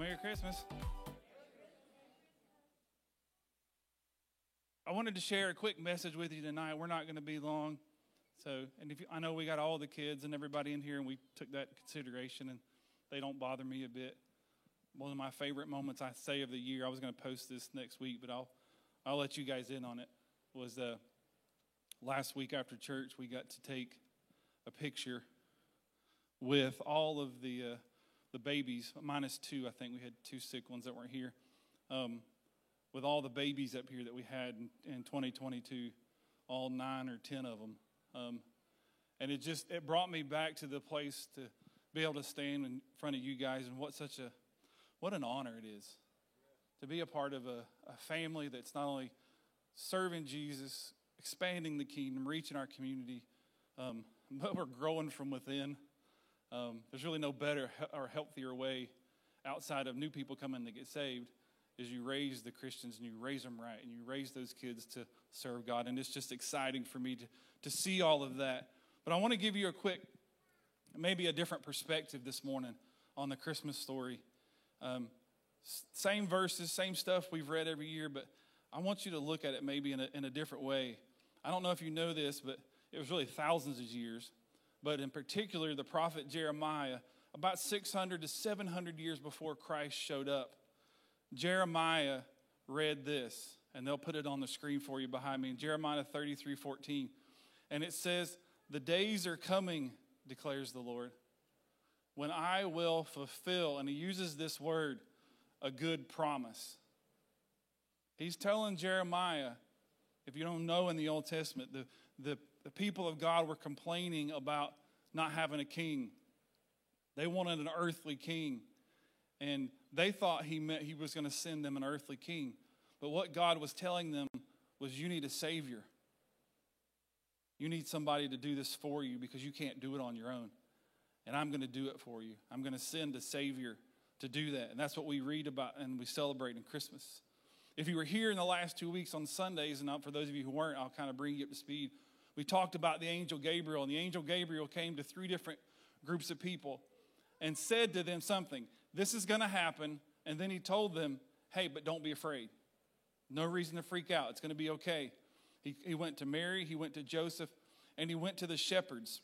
Merry Christmas. I wanted to share a quick message with you tonight. We're not going to be long. So, and if you, I know we got all the kids and everybody in here, and we took that consideration, and they don't bother me a bit. One of my favorite moments I say of the year. I was going to post this next week, but I'll I'll let you guys in on it. Was uh, last week after church we got to take a picture with all of the uh, the babies, minus two. I think we had two sick ones that weren't here. Um, with all the babies up here that we had in, in 2022, all nine or ten of them. Um, and it just it brought me back to the place to be able to stand in front of you guys and what such a what an honor it is to be a part of a, a family that's not only serving Jesus, expanding the kingdom, reaching our community, um, but we're growing from within. Um, there's really no better or healthier way outside of new people coming to get saved is you raise the Christians and you raise them right and you raise those kids to serve God. And it's just exciting for me to, to see all of that. But I want to give you a quick, maybe a different perspective this morning on the Christmas story. Um, same verses, same stuff we've read every year, but I want you to look at it maybe in a, in a different way. I don't know if you know this, but it was really thousands of years. But in particular, the prophet Jeremiah, about 600 to 700 years before Christ showed up, Jeremiah read this, and they'll put it on the screen for you behind me in Jeremiah 33 14. And it says, The days are coming, declares the Lord, when I will fulfill, and he uses this word, a good promise. He's telling Jeremiah, if you don't know in the Old Testament, the, the, the people of God were complaining about not having a king. They wanted an earthly king. And they thought he meant he was going to send them an earthly king. But what God was telling them was, you need a savior. You need somebody to do this for you because you can't do it on your own. And I'm going to do it for you. I'm going to send a savior to do that. And that's what we read about and we celebrate in Christmas. If you were here in the last two weeks on Sundays, and for those of you who weren't, I'll kind of bring you up to speed. We talked about the angel Gabriel, and the angel Gabriel came to three different groups of people and said to them something. This is going to happen. And then he told them, hey, but don't be afraid. No reason to freak out. It's going to be okay. He, he went to Mary, he went to Joseph, and he went to the shepherds.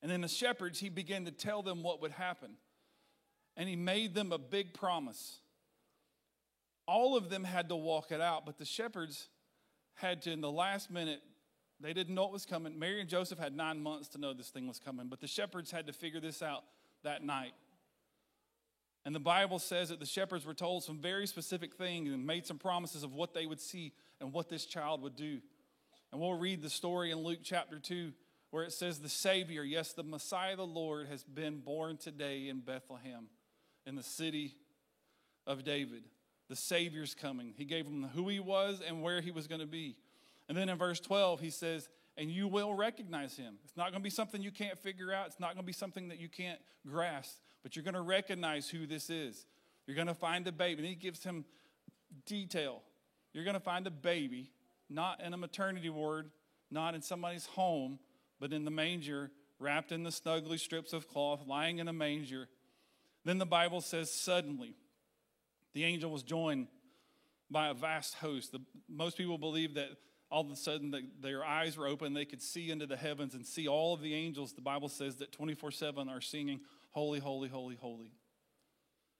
And then the shepherds, he began to tell them what would happen. And he made them a big promise. All of them had to walk it out, but the shepherds had to, in the last minute, they didn't know it was coming. Mary and Joseph had nine months to know this thing was coming, but the shepherds had to figure this out that night. And the Bible says that the shepherds were told some very specific things and made some promises of what they would see and what this child would do. And we'll read the story in Luke chapter 2 where it says, The Savior, yes, the Messiah, the Lord, has been born today in Bethlehem, in the city of David. The Savior's coming. He gave them who he was and where he was going to be. And then in verse 12, he says, and you will recognize him. It's not going to be something you can't figure out. It's not going to be something that you can't grasp but you're going to recognize who this is. You're going to find a baby. And he gives him detail. You're going to find a baby, not in a maternity ward, not in somebody's home, but in the manger, wrapped in the snuggly strips of cloth, lying in a manger. Then the Bible says, suddenly, the angel was joined by a vast host. The, most people believe that all of a sudden the, their eyes were open, they could see into the heavens and see all of the angels. The Bible says that 24 7 are singing, Holy, holy, holy, holy.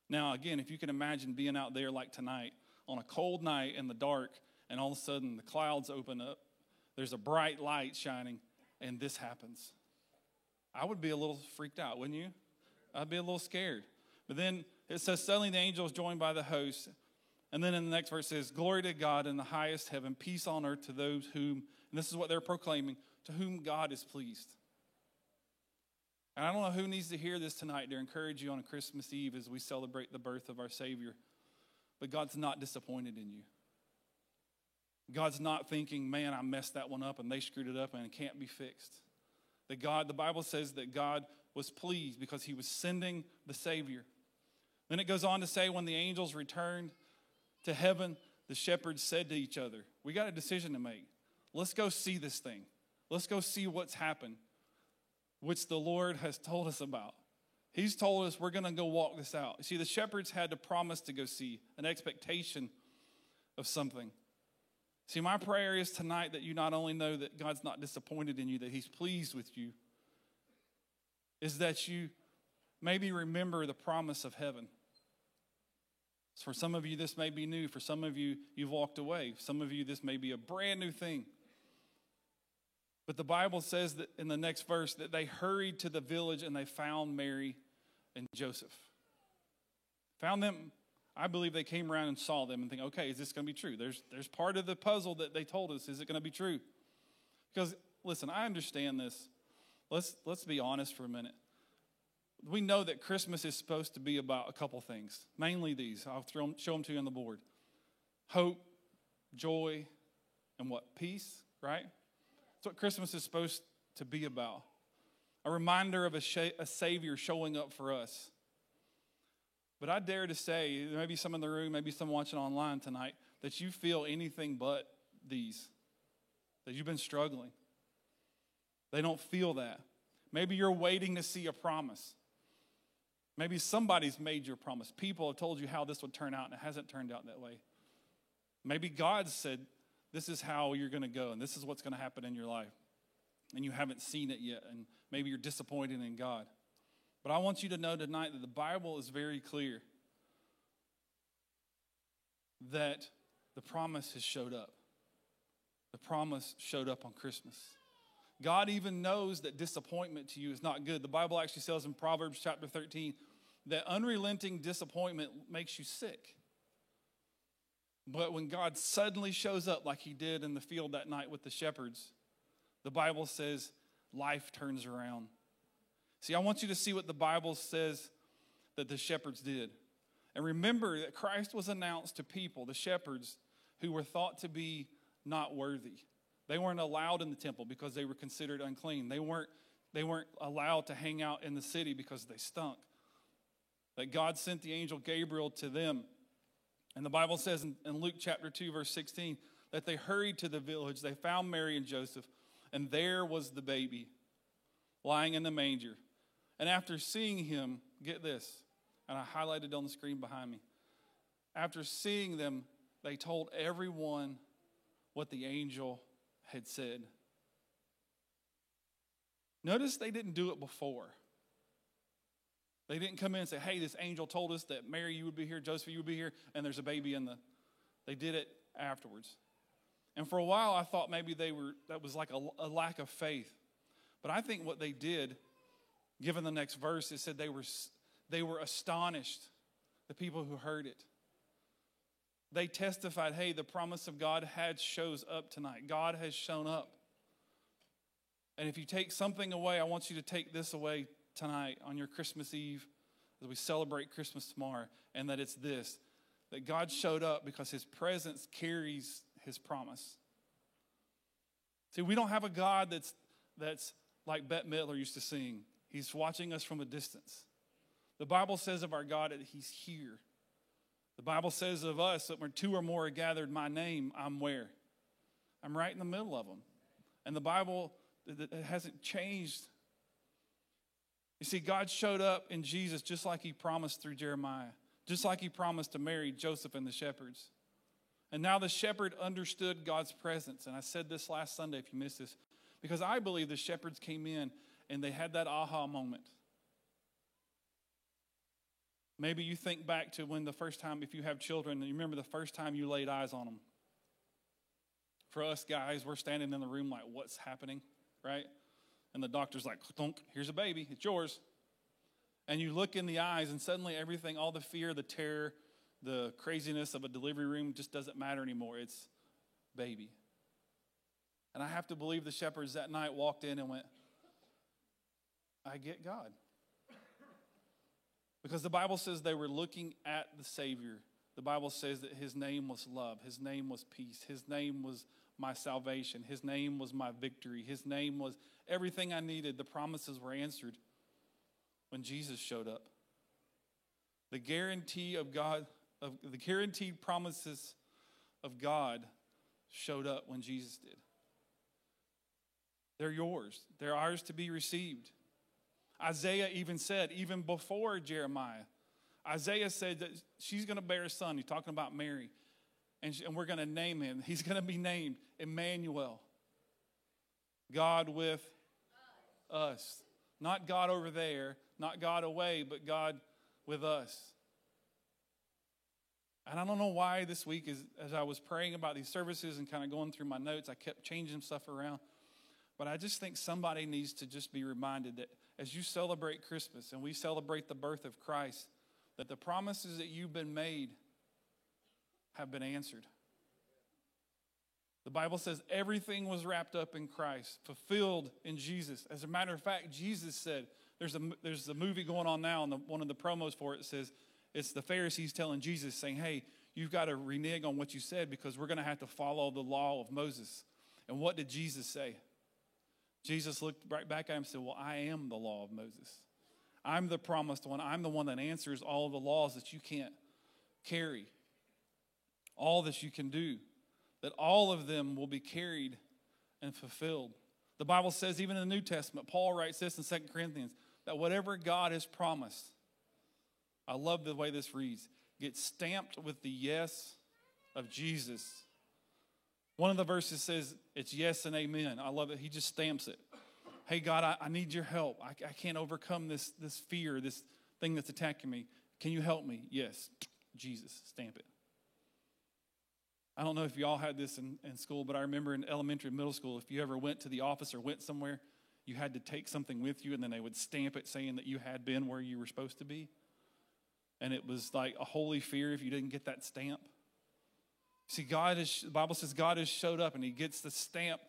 Now, again, if you can imagine being out there like tonight on a cold night in the dark, and all of a sudden the clouds open up, there's a bright light shining, and this happens. I would be a little freaked out, wouldn't you? I'd be a little scared. But then it says, suddenly the angels joined by the host. And then in the next verse says, Glory to God in the highest heaven, peace on earth to those whom, and this is what they're proclaiming, to whom God is pleased. And I don't know who needs to hear this tonight to encourage you on a Christmas Eve as we celebrate the birth of our Savior. But God's not disappointed in you. God's not thinking, man, I messed that one up and they screwed it up and it can't be fixed. That God, the Bible says that God was pleased because he was sending the Savior. Then it goes on to say, when the angels returned to heaven, the shepherds said to each other, We got a decision to make. Let's go see this thing. Let's go see what's happened which the Lord has told us about. He's told us we're going to go walk this out. See, the shepherds had to promise to go see, an expectation of something. See, my prayer is tonight that you not only know that God's not disappointed in you, that He's pleased with you, is that you maybe remember the promise of heaven. For some of you, this may be new. For some of you, you've walked away. Some of you, this may be a brand new thing. But the Bible says that in the next verse that they hurried to the village and they found Mary and Joseph. Found them. I believe they came around and saw them and think, okay, is this going to be true? There's, there's part of the puzzle that they told us. Is it going to be true? Because, listen, I understand this. Let's, let's be honest for a minute we know that Christmas is supposed to be about a couple things, mainly these. I'll throw, show them to you on the board hope, joy, and what? Peace, right? That's what Christmas is supposed to be about. A reminder of a, sh- a Savior showing up for us. But I dare to say, maybe some in the room, maybe some watching online tonight, that you feel anything but these, that you've been struggling. They don't feel that. Maybe you're waiting to see a promise. Maybe somebody's made your promise. People have told you how this would turn out, and it hasn't turned out that way. Maybe God said, This is how you're going to go, and this is what's going to happen in your life. And you haven't seen it yet, and maybe you're disappointed in God. But I want you to know tonight that the Bible is very clear that the promise has showed up. The promise showed up on Christmas. God even knows that disappointment to you is not good. The Bible actually says in Proverbs chapter 13 that unrelenting disappointment makes you sick. But when God suddenly shows up, like he did in the field that night with the shepherds, the Bible says life turns around. See, I want you to see what the Bible says that the shepherds did. And remember that Christ was announced to people, the shepherds, who were thought to be not worthy. They weren't allowed in the temple because they were considered unclean. They weren't, they weren't allowed to hang out in the city because they stunk. That God sent the angel Gabriel to them. And the Bible says in, in Luke chapter 2, verse 16, that they hurried to the village. They found Mary and Joseph, and there was the baby lying in the manger. And after seeing him, get this, and I highlighted on the screen behind me. After seeing them, they told everyone what the angel had said. Notice they didn't do it before. They didn't come in and say, hey, this angel told us that Mary, you would be here, Joseph, you would be here, and there's a baby in the. They did it afterwards. And for a while, I thought maybe they were, that was like a, a lack of faith. But I think what they did, given the next verse, it said they were, they were astonished, the people who heard it they testified, hey, the promise of God had shows up tonight. God has shown up. And if you take something away, I want you to take this away tonight on your Christmas Eve as we celebrate Christmas tomorrow, and that it's this that God showed up because his presence carries his promise. See, we don't have a God that's, that's like Bette Midler used to sing. He's watching us from a distance. The Bible says of our God that he's here. The Bible says of us that when two or more are gathered my name, I'm where? I'm right in the middle of them. And the Bible it hasn't changed. You see, God showed up in Jesus just like he promised through Jeremiah, just like he promised to Mary, Joseph, and the shepherds. And now the shepherd understood God's presence. And I said this last Sunday, if you missed this, because I believe the shepherds came in and they had that aha moment. Maybe you think back to when the first time, if you have children, you remember the first time you laid eyes on them. For us guys, we're standing in the room like, what's happening, right? And the doctor's like, Thunk, here's a baby, it's yours. And you look in the eyes, and suddenly everything, all the fear, the terror, the craziness of a delivery room just doesn't matter anymore. It's baby. And I have to believe the shepherds that night walked in and went, I get God. Because the Bible says they were looking at the Savior. The Bible says that his name was love, his name was peace, his name was my salvation, his name was my victory, his name was everything I needed. The promises were answered when Jesus showed up. The guarantee of God, of the guaranteed promises of God showed up when Jesus did. They're yours. They're ours to be received. Isaiah even said, even before Jeremiah, Isaiah said that she's going to bear a son. He's talking about Mary. And, she, and we're going to name him. He's going to be named Emmanuel. God with us. Not God over there, not God away, but God with us. And I don't know why this week, as, as I was praying about these services and kind of going through my notes, I kept changing stuff around. But I just think somebody needs to just be reminded that as you celebrate Christmas and we celebrate the birth of Christ, that the promises that you've been made have been answered. The Bible says everything was wrapped up in Christ, fulfilled in Jesus. As a matter of fact, Jesus said, there's a, there's a movie going on now, and the, one of the promos for it says, it's the Pharisees telling Jesus, saying, Hey, you've got to renege on what you said because we're going to have to follow the law of Moses. And what did Jesus say? Jesus looked right back at him and said, Well, I am the law of Moses. I'm the promised one. I'm the one that answers all the laws that you can't carry, all that you can do, that all of them will be carried and fulfilled. The Bible says, even in the New Testament, Paul writes this in 2 Corinthians, that whatever God has promised, I love the way this reads, gets stamped with the yes of Jesus. One of the verses says it's yes and amen. I love it. He just stamps it. Hey, God, I, I need your help. I, I can't overcome this, this fear, this thing that's attacking me. Can you help me? Yes. Jesus, stamp it. I don't know if y'all had this in, in school, but I remember in elementary middle school, if you ever went to the office or went somewhere, you had to take something with you and then they would stamp it saying that you had been where you were supposed to be. And it was like a holy fear if you didn't get that stamp. See, God is, the Bible says God has showed up and he gets the stamp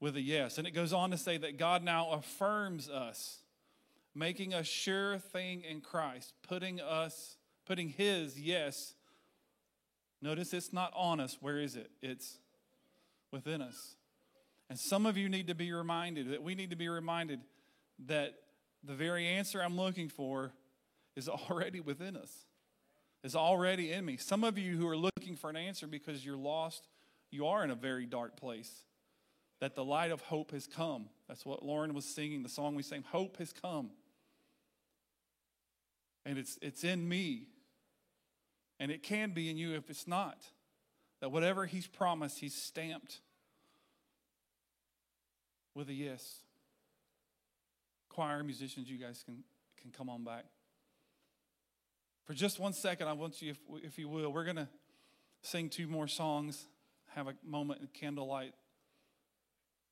with a yes. And it goes on to say that God now affirms us, making a sure thing in Christ, putting us, putting his yes. Notice it's not on us. Where is it? It's within us. And some of you need to be reminded that we need to be reminded that the very answer I'm looking for is already within us, is already in me. Some of you who are looking for an answer because you're lost, you are in a very dark place. That the light of hope has come. That's what Lauren was singing, the song we sang, Hope has come. And it's, it's in me. And it can be in you if it's not. That whatever He's promised, He's stamped with a yes. Choir musicians, you guys can, can come on back. For just one second, I want you, if, if you will, we're going to sing two more songs, have a moment in candlelight.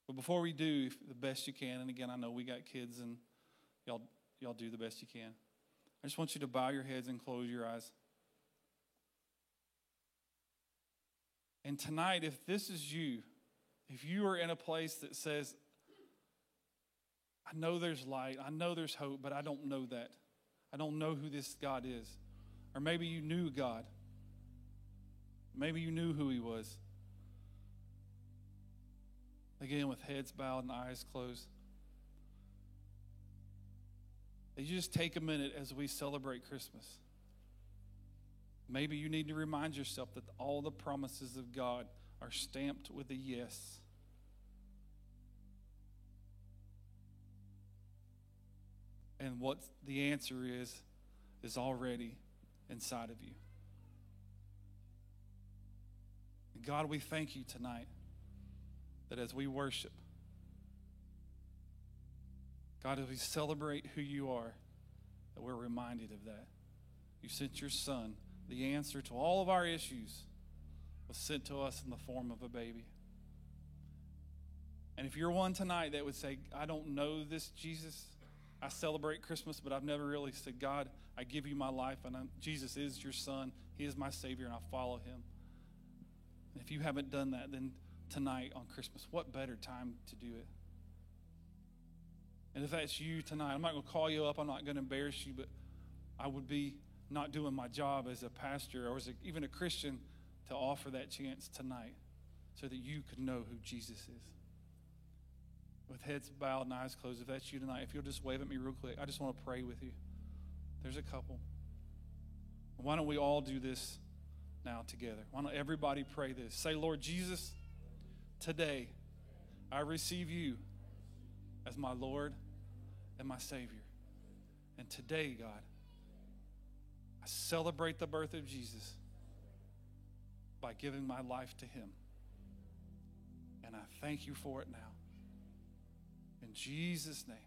But before we do, the best you can, and again, I know we got kids and y'all, y'all do the best you can. I just want you to bow your heads and close your eyes. And tonight, if this is you, if you are in a place that says, I know there's light, I know there's hope, but I don't know that. I don't know who this God is. Or maybe you knew God. Maybe you knew who He was. Again, with heads bowed and eyes closed. you just take a minute as we celebrate Christmas. Maybe you need to remind yourself that all the promises of God are stamped with a yes. And what the answer is, is already inside of you. God, we thank you tonight that as we worship, God, as we celebrate who you are, that we're reminded of that. You sent your son. The answer to all of our issues was sent to us in the form of a baby. And if you're one tonight that would say, I don't know this Jesus, I celebrate Christmas, but I've never really said, God, I give you my life, and I'm, Jesus is your son. He is my Savior, and I follow him. And if you haven't done that, then tonight on Christmas, what better time to do it? And if that's you tonight, I'm not going to call you up. I'm not going to embarrass you, but I would be not doing my job as a pastor or as a, even a Christian to offer that chance tonight so that you could know who Jesus is with heads bowed and eyes closed, if that's you tonight, if you'll just wave at me real quick, I just want to pray with you. There's a couple. Why don't we all do this now together? Why don't everybody pray this? Say, Lord Jesus, today I receive you as my Lord and my Savior. And today, God, I celebrate the birth of Jesus by giving my life to Him. And I thank you for it now. In Jesus' name.